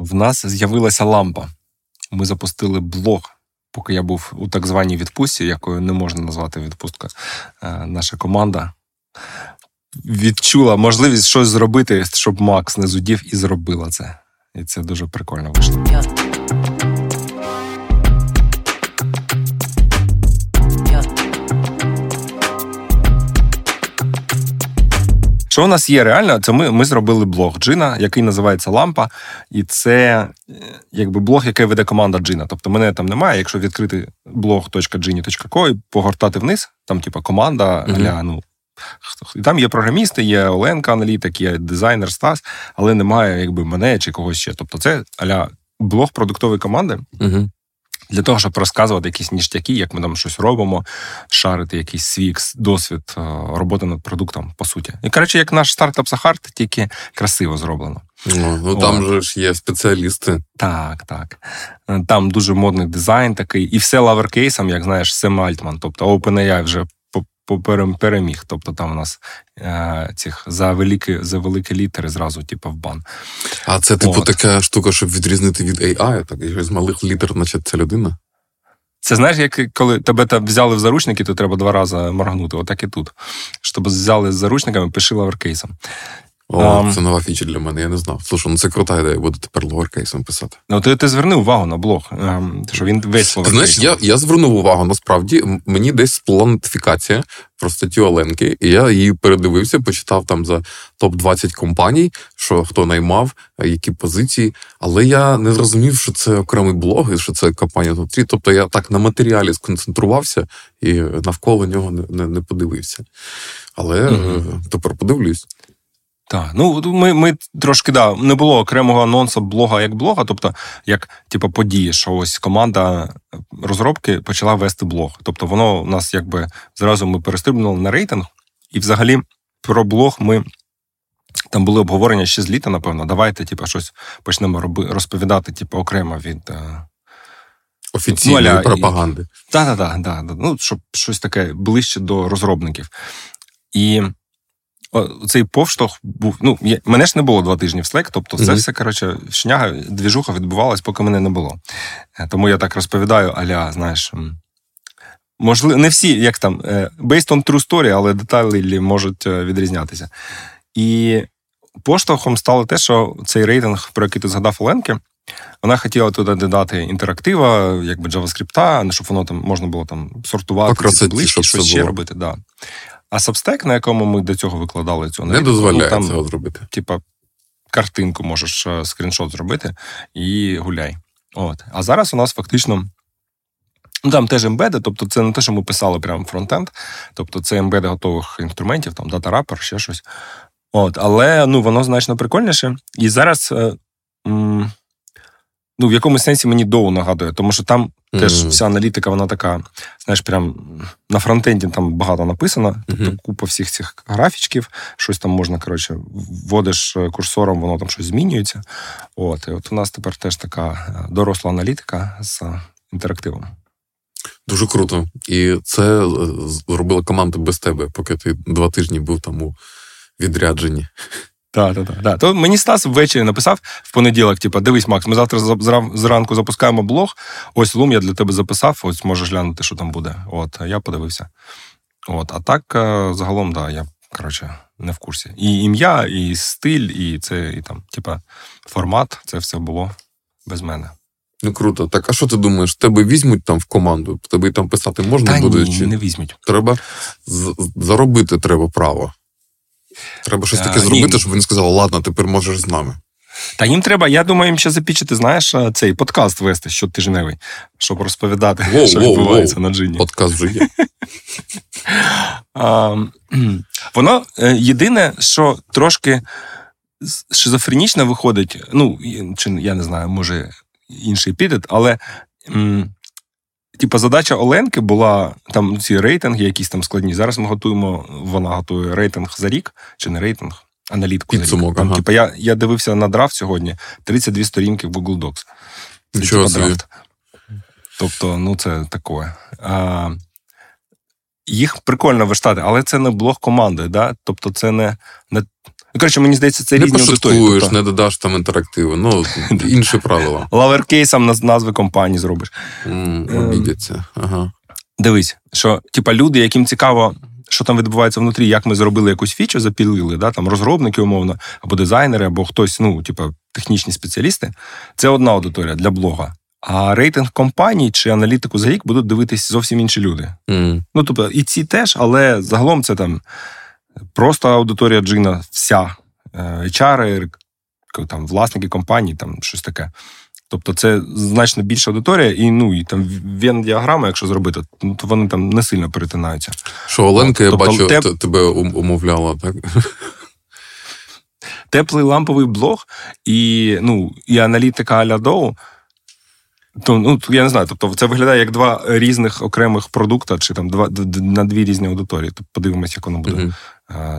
в нас з'явилася лампа. Ми запустили блог, поки я був у так званій відпустці, якою не можна назвати відпустка. Е, наша команда відчула можливість щось зробити, щоб Макс не зудів і зробила це. І це дуже прикольно вийшло. Що у нас є реально? Це ми ми зробили блог Джина, який називається Лампа, і це е, якби блог, який веде команда Джина. Тобто мене там немає. Якщо відкрити blog.gini.co і погортати вниз, там, типа, команда, mm-hmm. аля, ну. І там є програмісти, є Оленка, аналітик, є дизайнер Стас, але немає якби мене чи когось ще. Тобто, це аля блог продуктової команди. Угу для того, щоб розказувати якісь ніштяки, як ми там щось робимо, шарити якийсь свій досвід е, роботи над продуктом, по суті. І коротше, як наш стартап Сахарт, тільки красиво зроблено. Ну, ну там же ж є спеціалісти. Так, так. Там дуже модний дизайн такий, і все лаверкейсом, як знаєш, Сем Альтман. Тобто OpenAI вже переміг. Тобто там у нас е, цих за великі за великі літери зразу, типу, в бан. А це, типу, От. така штука, щоб відрізнити від AI, так з малих літер, значить, це людина. Це знаєш, як коли тебе там взяли в заручники, то треба два рази моргнути. Отак і тут. Щоб взяли з заручниками, пиши лаверкейсом. О, um, це нова фіча для мене, я не знав. Слушай, ну це крута ідея, буду тепер ловеркейсом писати. Ну, ти ти зверни увагу на блог, ем, що він весь ловеркейсом. Знаєш, я я звернув увагу, насправді, мені десь сплила нотифікація про статтю Оленки, і я її передивився, почитав там за топ-20 компаній, що хто наймав, які позиції. Але я не зрозумів, що це окремий блог, і що це компанія топ-3. Тобто я так на матеріалі сконцентрувався і навколо нього не не, не подивився. Але mm тепер подивлюсь. Так, ну ми ми трошки да, не було окремого анонсу блога як блога, тобто як типу, події, що ось команда розробки почала вести блог. Тобто, воно у нас якби зразу ми перестрибнули на рейтинг, і взагалі про блог ми. Там були обговорення ще з літа, напевно. Давайте, типу, щось почнемо роби, розповідати, типу, окремо від е, офіційної ну, пропаганди. Так, так, так. Ну, щоб щось таке ближче до розробників. І цей повштовх був. Ну, я, мене ж не було два тижні в Slack, тобто це mm-hmm. все, коротше, шняга, двіжуха відбувалась, поки мене не було. Е, тому я так розповідаю, аля, знаєш. Можливо, не всі, як там, е, based on true story, але деталі можуть е, відрізнятися. І поштовхом стало те, що цей рейтинг, про який ти згадав Оленки, вона хотіла туди додати інтерактива, якби JavaScript, щоб воно там можна було там сортувати, таблички, щось ще робити. Да. А Substack, на якому ми до цього викладали цю не дозволяє ну, там, цього зробити. Типа картинку можеш е, скріншот зробити і гуляй. От. А зараз у нас фактично. Ну, Там теж ембеди, тобто це не те, що ми писали прямо фронтенд, тобто це ембеди готових інструментів, там дата-рапер, ще щось. От, Але ну, воно значно прикольніше. І зараз е, м- ну, в якомусь сенсі мені доу нагадує, тому що там. Теж вся аналітика, вона така, знаєш, прям на фронтенді там багато написано, mm-hmm. тобто купа всіх цих графічків, щось там можна, коротше, вводиш е, курсором, воно там щось змінюється. От, і от у нас тепер теж така е, доросла аналітика з інтерактивом. Дуже круто. І це е, зробила команда без тебе, поки ти два тижні був там у відрядженні. Так, так, так. То мені Стас ввечері написав в понеділок: типу, дивись, Макс, ми завтра зранку запускаємо блог. Ось лум я для тебе записав, ось можеш глянути, що там буде. От, я подивився. От, А так, е, загалом, да, я коротше, не в курсі. І ім'я, і стиль, і це, і там, типа, формат, це все було без мене. Ну круто. Так, а що ти думаєш? Тебе візьмуть там в команду? Тебе там писати можна Та буде? Ні, чи... не візьмуть. Треба заробити треба право. Треба щось таке зробити, щоб вони сказали, ладно, тепер можеш з нами. Та їм треба, я думаю, їм ще запічити, знаєш, цей подкаст вести щотижневий, щоб розповідати, воу, що воу, відбувається воу. на джині. Подкаст вже є. а, воно е, єдине, що трошки шизофренічно виходить, ну, чи я не знаю, може інший підет, але Типа задача Оленки була там ці рейтинги, якісь там складні. Зараз ми готуємо, вона готує рейтинг за рік, чи не рейтинг, аналітику. Підсумок, Там, ага. типа, я я дивився на драфт сьогодні 32 сторінки в Google Docs. Це, типа, драфт. Тобто, ну це таке. А, Їх прикольно виштати, але це не блог команди. Да? Тобто, це не, не коротше, мені здається, це не різні аудиторії. Тобто, не додаш там інтерактиву. Ну, інші правила. лаверкейсом наз- назви компанії зробиш. М, Ем. Обідяться. Ага. Дивись, що типа люди, яким цікаво, що там відбувається внутрі, як ми зробили якусь фічу, запілили, да, там розробники, умовно, або дизайнери, або хтось, ну, типа, технічні спеціалісти, це одна аудиторія для блога. А рейтинг компаній чи аналітику за рік будуть дивитись зовсім інші люди. М. Ну, тобто, і ці теж, але загалом це там просто аудиторія Джина, вся Е, HR, там, власники компаній, там щось таке. Тобто це значно більша аудиторія, і ну і там вен-діаграма, якщо зробити, ну то вони там не сильно перетинаються. Що Оленка, я Тобто бачу, те- т- тебе умовляла, так? Теплий ламповий блог і, ну, і аналітика аля Доу. То, ну, я не знаю, тобто це виглядає як два різних окремих продукта, чи там два на дві різні аудиторії. Тобто подивимось, як воно буде Мгм.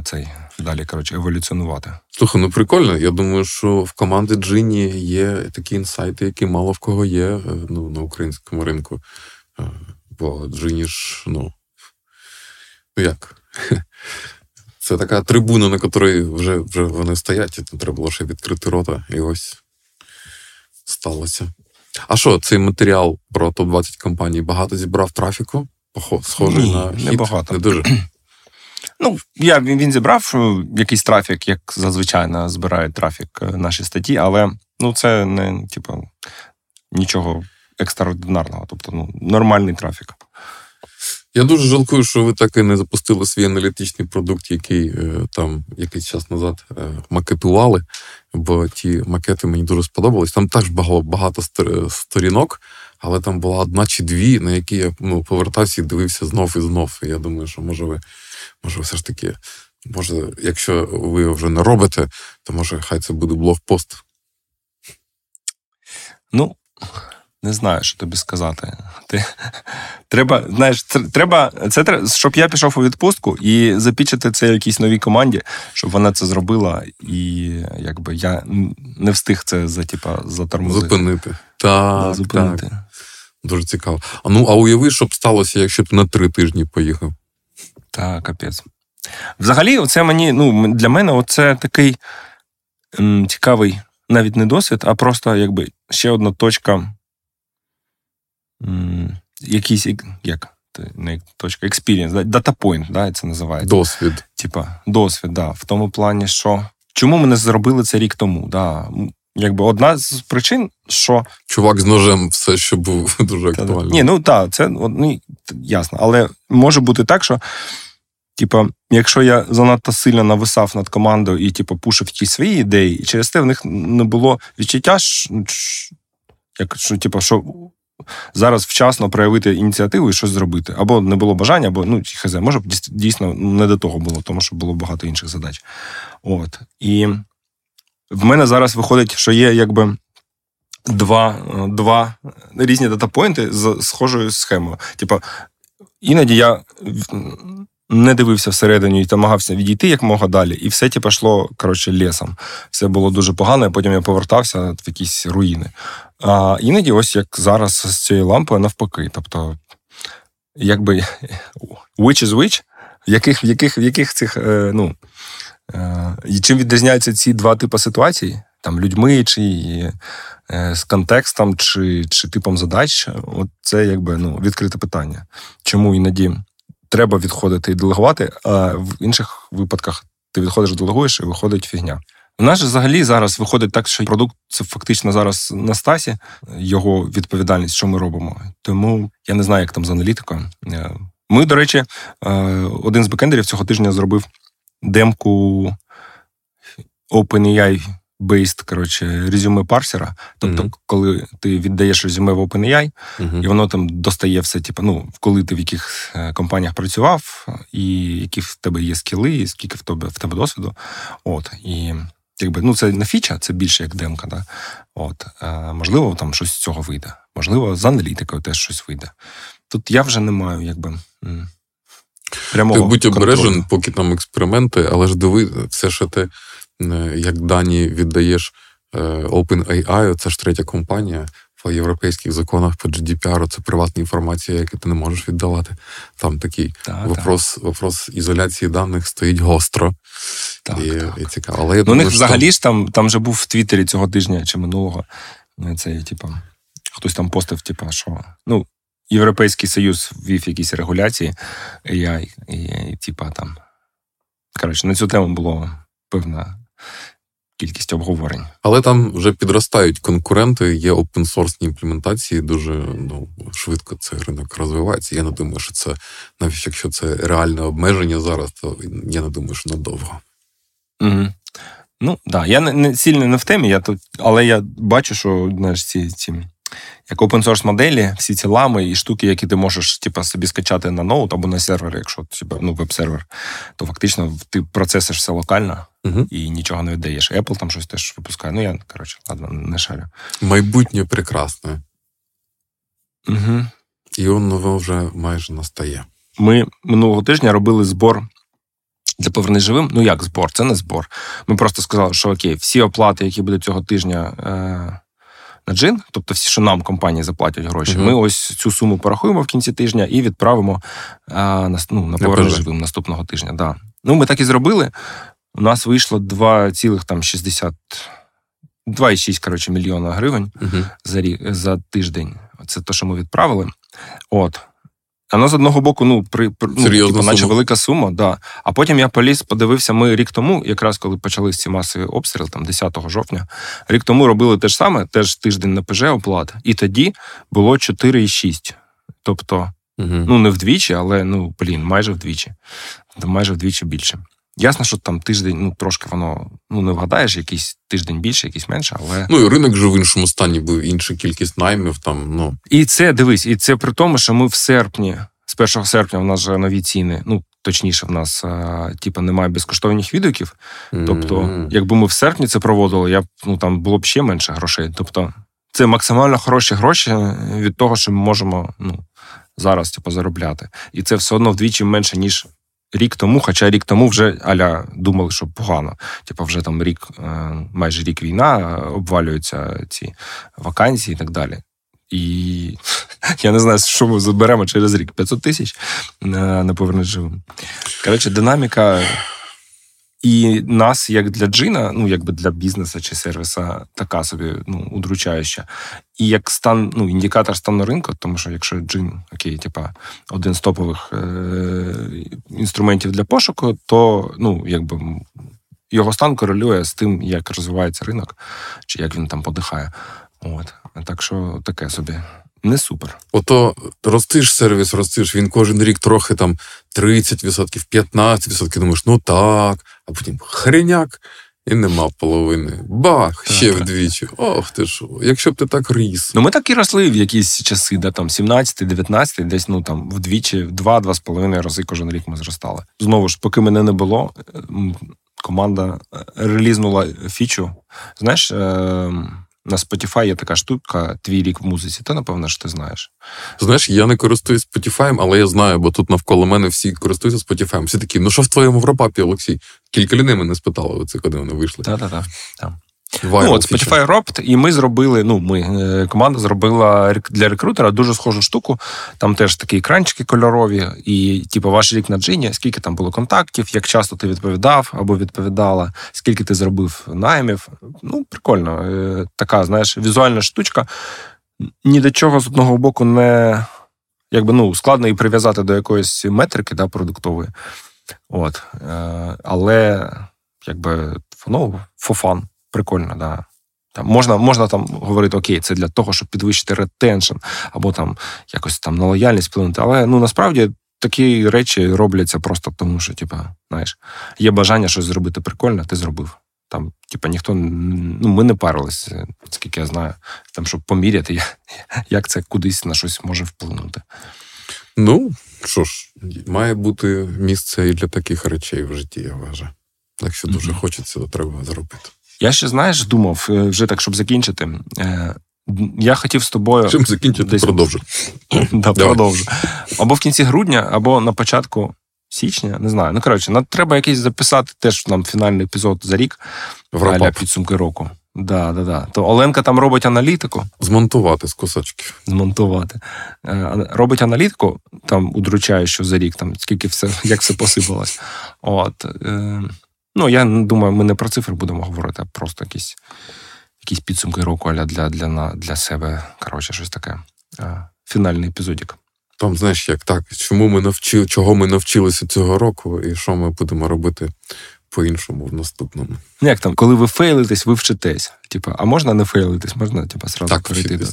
Цей далі коротше, еволюціонувати. Слухай, ну прикольно. Я думаю, що в команди Джині є такі інсайти, які мало в кого є е, ну, на українському ринку. Е, Бо Джині ж, ну. Ну як? Це така трибуна, на якій вже, вже вони стоять, і там треба було ще відкрити рота, і ось сталося. А що, цей матеріал про топ-20 компаній багато зібрав трафіку? Схожий Ні, на не багато. Не дуже. Ну, я, він, зібрав е, якийсь трафік, як зазвичай збирають трафік е, наші статті, але ну, це не, типу, нічого екстраординарного. Тобто, ну, нормальний трафік. Я дуже жалкую, що ви так і не запустили свій аналітичний продукт, який е, там якийсь час назад макетували, бо ті макети мені дуже сподобались. Там теж багато, багато сторінок, але там була одна чи дві, на які я ну, повертався і дивився знов і знов. Я думаю, що може ви, може, все ж таки, може, якщо ви вже не робите, то може хай це буде блогпост. Ну, не знаю, що тобі сказати. Ти, треба, знаєш, треба, це щоб я пішов у відпустку і запічити це якійсь новій команді, щоб вона це зробила, і якби я не встиг це за, типа, затормозити. Зупинити. Да, зупинити. так. Дуже цікаво. А ну, а уяви, що б сталося, якщо б ти на три тижні поїхав. Та, капець. Взагалі, це мені, ну, для мене оце такий м, цікавий навіть не досвід, а просто якби ще одна точка. М, якийсь, як-? Не точка, experience, датапойнт, да, це називається. Досвід. Типа, досвід, да. В тому плані, що чому ми не зробили це рік тому? Да. Якби одна з причин, що Чувак з ножем все, що був дуже актуально. Ні, ну так, це ну, ясно. Але може бути так, що, типу, якщо я занадто сильно нависав над командою і, типу, пушив ті свої ідеї, і через те в них не було відчуття, що, як, що, типу, що зараз вчасно проявити ініціативу і щось зробити. Або не було бажання, або ну, хз, може б дійсно не до того було, тому що було багато інших задач. От. І в мене зараз виходить, що є якби два, два різні датапойнти з схожою схемою. Типа, іноді я не дивився всередині і намагався відійти як мога далі, і все типу, йшло коротше, лісом. Все було дуже погано, і потім я повертався в якісь руїни. А іноді, ось як зараз з цією лампою, навпаки. Тобто, якби which is which, яких, яких, яких цих, е, ну, і чим відрізняються ці два типи ситуацій, там людьми, чи е, з контекстом, чи, чи типом задач, от це якби ну, відкрите питання. Чому іноді треба відходити і делегувати, а в інших випадках ти відходиш, делегуєш, і виходить фігня. У нас взагалі зараз виходить так, що продукт це фактично зараз на стасі, його відповідальність, що ми робимо. Тому я не знаю, як там з аналітикою. Е, Ми, до речі, е, один з бекендерів цього тижня зробив демку OpenAI based, коротше, резюме парсера. Тобто, Мгм. коли ти віддаєш резюме в OpenAI, Мгм. і воно там достає все, типу, ну, коли ти в яких е, компаніях працював, і які в тебе є скіли, і скільки в тебе в тебе досвіду. От, і якби, ну, це не фіча, це більше як демка. Да? От, е, можливо, там щось з цього вийде. Можливо, з аналітикою теж щось вийде. Тут я вже не маю, якби. Прямого будь обережен, поки там експерименти, але ж диви, все, що ти е, як дані віддаєш е, OpenAI, це ж третя компанія, по європейських законах по GDPR це приватна інформація, яку ти не можеш віддавати. Там такий Так, вопрос, вопрос ізоляції даних стоїть гостро Так, і, так. і цікаво. Але я Ну, у них що- взагалі ж там, там же був в Твіттері цього тижня чи минулого. ну, Це, типу, хтось там постив, типу, що ну, Європейський Союз ввів якісь регуляції AI, і, і, типу, там. Коротше, на цю тему було певна кількість обговорень. Але там вже підростають конкуренти, є опенсорсні імплементації, дуже ну, швидко цей ринок розвивається. Я не думаю, що це, навіть якщо це реальне обмеження зараз, то я не думаю, що надовго. Угу. Ну, так, да. я не, не сильно не в темі, я тут, але я бачу, що знаєш, ці, ці як open source моделі, всі ці лами і штуки, які ти можеш типу, собі скачати на ноут або на сервер, якщо типу, ну, веб-сервер, то фактично ти процесиш все локально Угу. і нічого не видаєш. Apple там щось теж випускає. Ну, я, коротше, ладно, не шарю. Майбутнє прекрасне, Угу. і воно вже майже настає. Ми минулого тижня робили збор для повернись живим. Ну як збор? Це не збор. Ми просто сказали, що окей, всі оплати, які будуть цього тижня е- на джин, тобто всі, що нам компанії заплатять гроші, угу. ми ось цю суму порахуємо в кінці тижня і відправимо е- на, ну, на повернись живим наступного тижня. Да. Ну, ми так і зробили. У нас вийшло 2,60 2,6 коротше, мільйона гривень Угу. за рік за тиждень. Це те, що ми відправили. От. Воно з одного боку, ну, при, при ну, типу, наче велика сума, да. А потім я поліз, подивився, ми рік тому, якраз коли почались ці масові обстріли, там 10 жовтня, рік тому робили те ж саме, теж тиждень на ПЖ оплат, і тоді було 4,6. Тобто, Угу. ну не вдвічі, але ну, блін, майже вдвічі. Майже вдвічі більше. Ясно, що там тиждень, ну трошки воно ну не вгадаєш, якийсь тиждень більше, якийсь менше, але. Ну і ринок же в іншому стані був інша кількість наймів. Там ну І це дивись, і це при тому, що ми в серпні, з 1 серпня, в нас же нові ціни. Ну точніше, в нас а, типу, немає безкоштовних відгуків. Тобто, Мгм. якби ми в серпні це проводили, я б ну там було б ще менше грошей. Тобто, це максимально хороші гроші від того, що ми можемо ну, зараз типу, заробляти. І це все одно вдвічі менше, ніж рік тому. Хоча рік тому вже аля думали, що погано. Типу, вже там рік, е, майже рік війна, е, обвалюються ці вакансії і так далі. І я не знаю, що ми заберемо через рік 500 тисяч на, на живим. Коротше, динаміка. І нас, як для джина, ну якби для бізнесу чи сервіса, така собі ну, удручаюча. І як стан, ну, індикатор стану ринку, тому що якщо джин, окей, типа один з топових е- інструментів для пошуку, то ну, якби його стан корелює з тим, як розвивається ринок, чи як він там подихає. От. Так що таке собі не супер. Ото ростиш сервіс, ростиш, він кожен рік трохи там 30%, 15%, думаєш, ну так, а потім хреняк, і нема половини. Бах, Так, ще так. вдвічі. Ох ти що, якщо б ти так ріс. Ну, ми так і росли в якісь часи, де там 17, 19, десь ну там вдвічі, в два-два з половиною рази кожен рік ми зростали. Знову ж, поки мене не було, команда е, релізнула фічу. Знаєш, е, на Spotify є така штука, твій рік в музиці. Ти, напевно, ж ти знаєш. Знаєш, я не користуюсь Spotify, але я знаю, бо тут навколо мене всі користуються Spotify. Всі такі, ну що в твоєму Європапі, Олексій? Кілька людей мене спитали, оце, коли вони вийшли. Та-та-та. Viral Ну, от. Spotify Wrapped, і ми зробили. Ну, ми е, команда зробила для рекрутера дуже схожу штуку. Там теж такі екранчики кольорові, і типу, ваш рік на джині, скільки там було контактів, як часто ти відповідав або відповідала, скільки ти зробив наймів. Ну, прикольно. Е, Така, знаєш, візуальна штучка. Ні до чого з одного боку не якби ну складно її прив'язати до якоїсь метрики да, продуктової. От. Е, але якби воно фофан. Прикольно, да. Там можна, можна там говорити, окей, це для того, щоб підвищити ретеншн, або там якось там на лояльність вплинути. Але ну насправді такі речі робляться просто тому, що, типа, знаєш, є бажання щось зробити прикольно, ти зробив. Там, типа, ніхто ну, ми не парилися, скільки я знаю, там, щоб поміряти, як, це кудись на щось може вплинути. Ну, що ж, має бути місце і для таких речей в житті, я вважаю. Якщо дуже Мгм. хочеться, то треба зробити. Я ще, знаєш, думав, е, вже так, щоб закінчити. е, Я хотів з тобою. Чим закінчити, Десь- продовжу. Да, продовжу. Або в кінці грудня, або на початку січня, не знаю. Ну, коротше, треба якийсь записати теж нам фінальний епізод за рік для підсумки року. Да, да, да. То Оленка там робить аналітику, Змонтувати з кусочків. змонтувати. Е, Робить аналітику, там удручає, що за рік, там скільки все, як все посипалось. От. Ну, я думаю, ми не про цифри будемо говорити, а просто якісь, якісь підсумки року аля для, для, для себе. Коротше, щось таке. Е, Фінальний епізодик. Там, знаєш, як так, чому ми навчили, чого ми навчилися цього року, і що ми будемо робити по-іншому в наступному. Ну, Як там, коли ви фейлитесь, ви вчитесь. Типа, а можна не фейлитись, можна типа, сразу перейти до.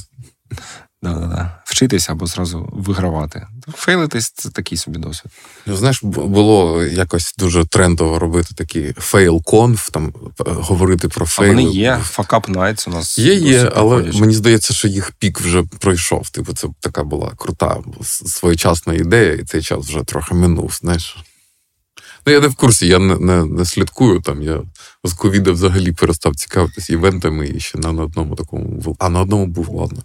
Вчитись. Да, да, да. Вчитись або зразу вигравати. Фейлитись це такий собі досвід. Ну, знаєш, було якось дуже трендово робити такі fail conf, там е, говорити про А вони є. Up Nights у нас. Є, є, але проходять. мені здається, що їх пік вже пройшов. Типу, це така була крута, своєчасна ідея, і цей час вже трохи минув, знаєш. Ну, я не в курсі, я не не, не слідкую там. Я з ковіда взагалі перестав цікавитись івентами і ще не на одному такому був. А на одному був, ладно,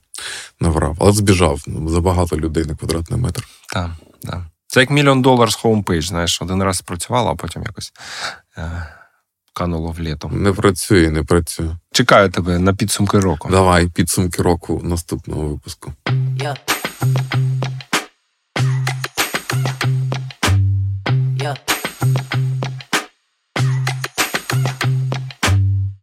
наврав. Але збіжав ну, забагато людей на квадратний метр. Так, так. Це як million dollars homepage, знаєш, один раз працювала, а потім якось е- кануло в Лету. Не працює, не працює. Чекаю тебе на підсумки року. Давай, підсумки року наступного випуску. Yeah. Yeah.